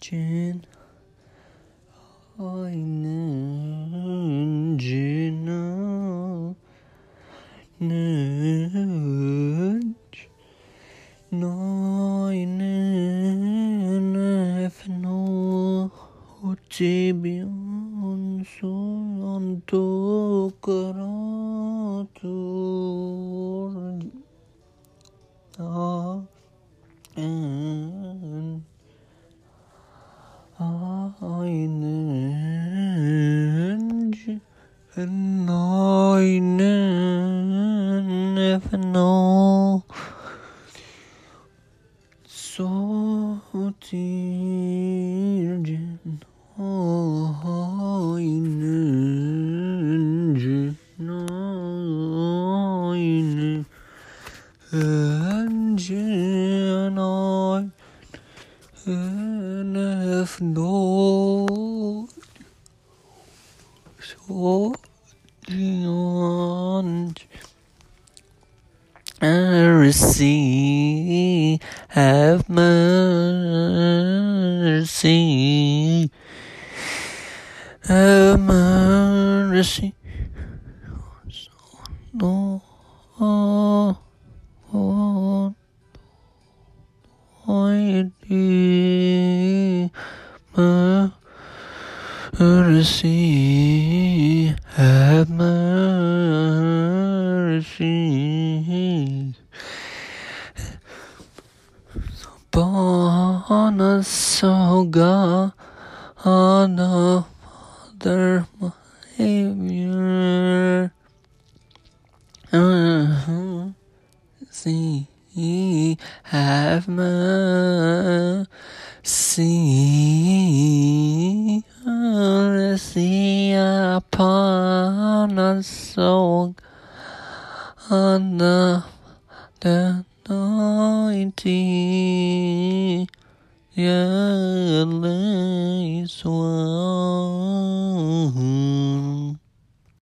Cin oynayınca Nınç Noynen efno Utibion suyon tukaratur Ah, and Aynı Aynen efno Sotircin Aynen Aynı Encen ay Enef no So Beyond mercy, have mercy, have mercy. No, oh, oh, mercy, have mercy upon us, O God, our Father, my Savior. Mercy, have mercy, mercy upon us, O God, the anointing, yeah, lays one.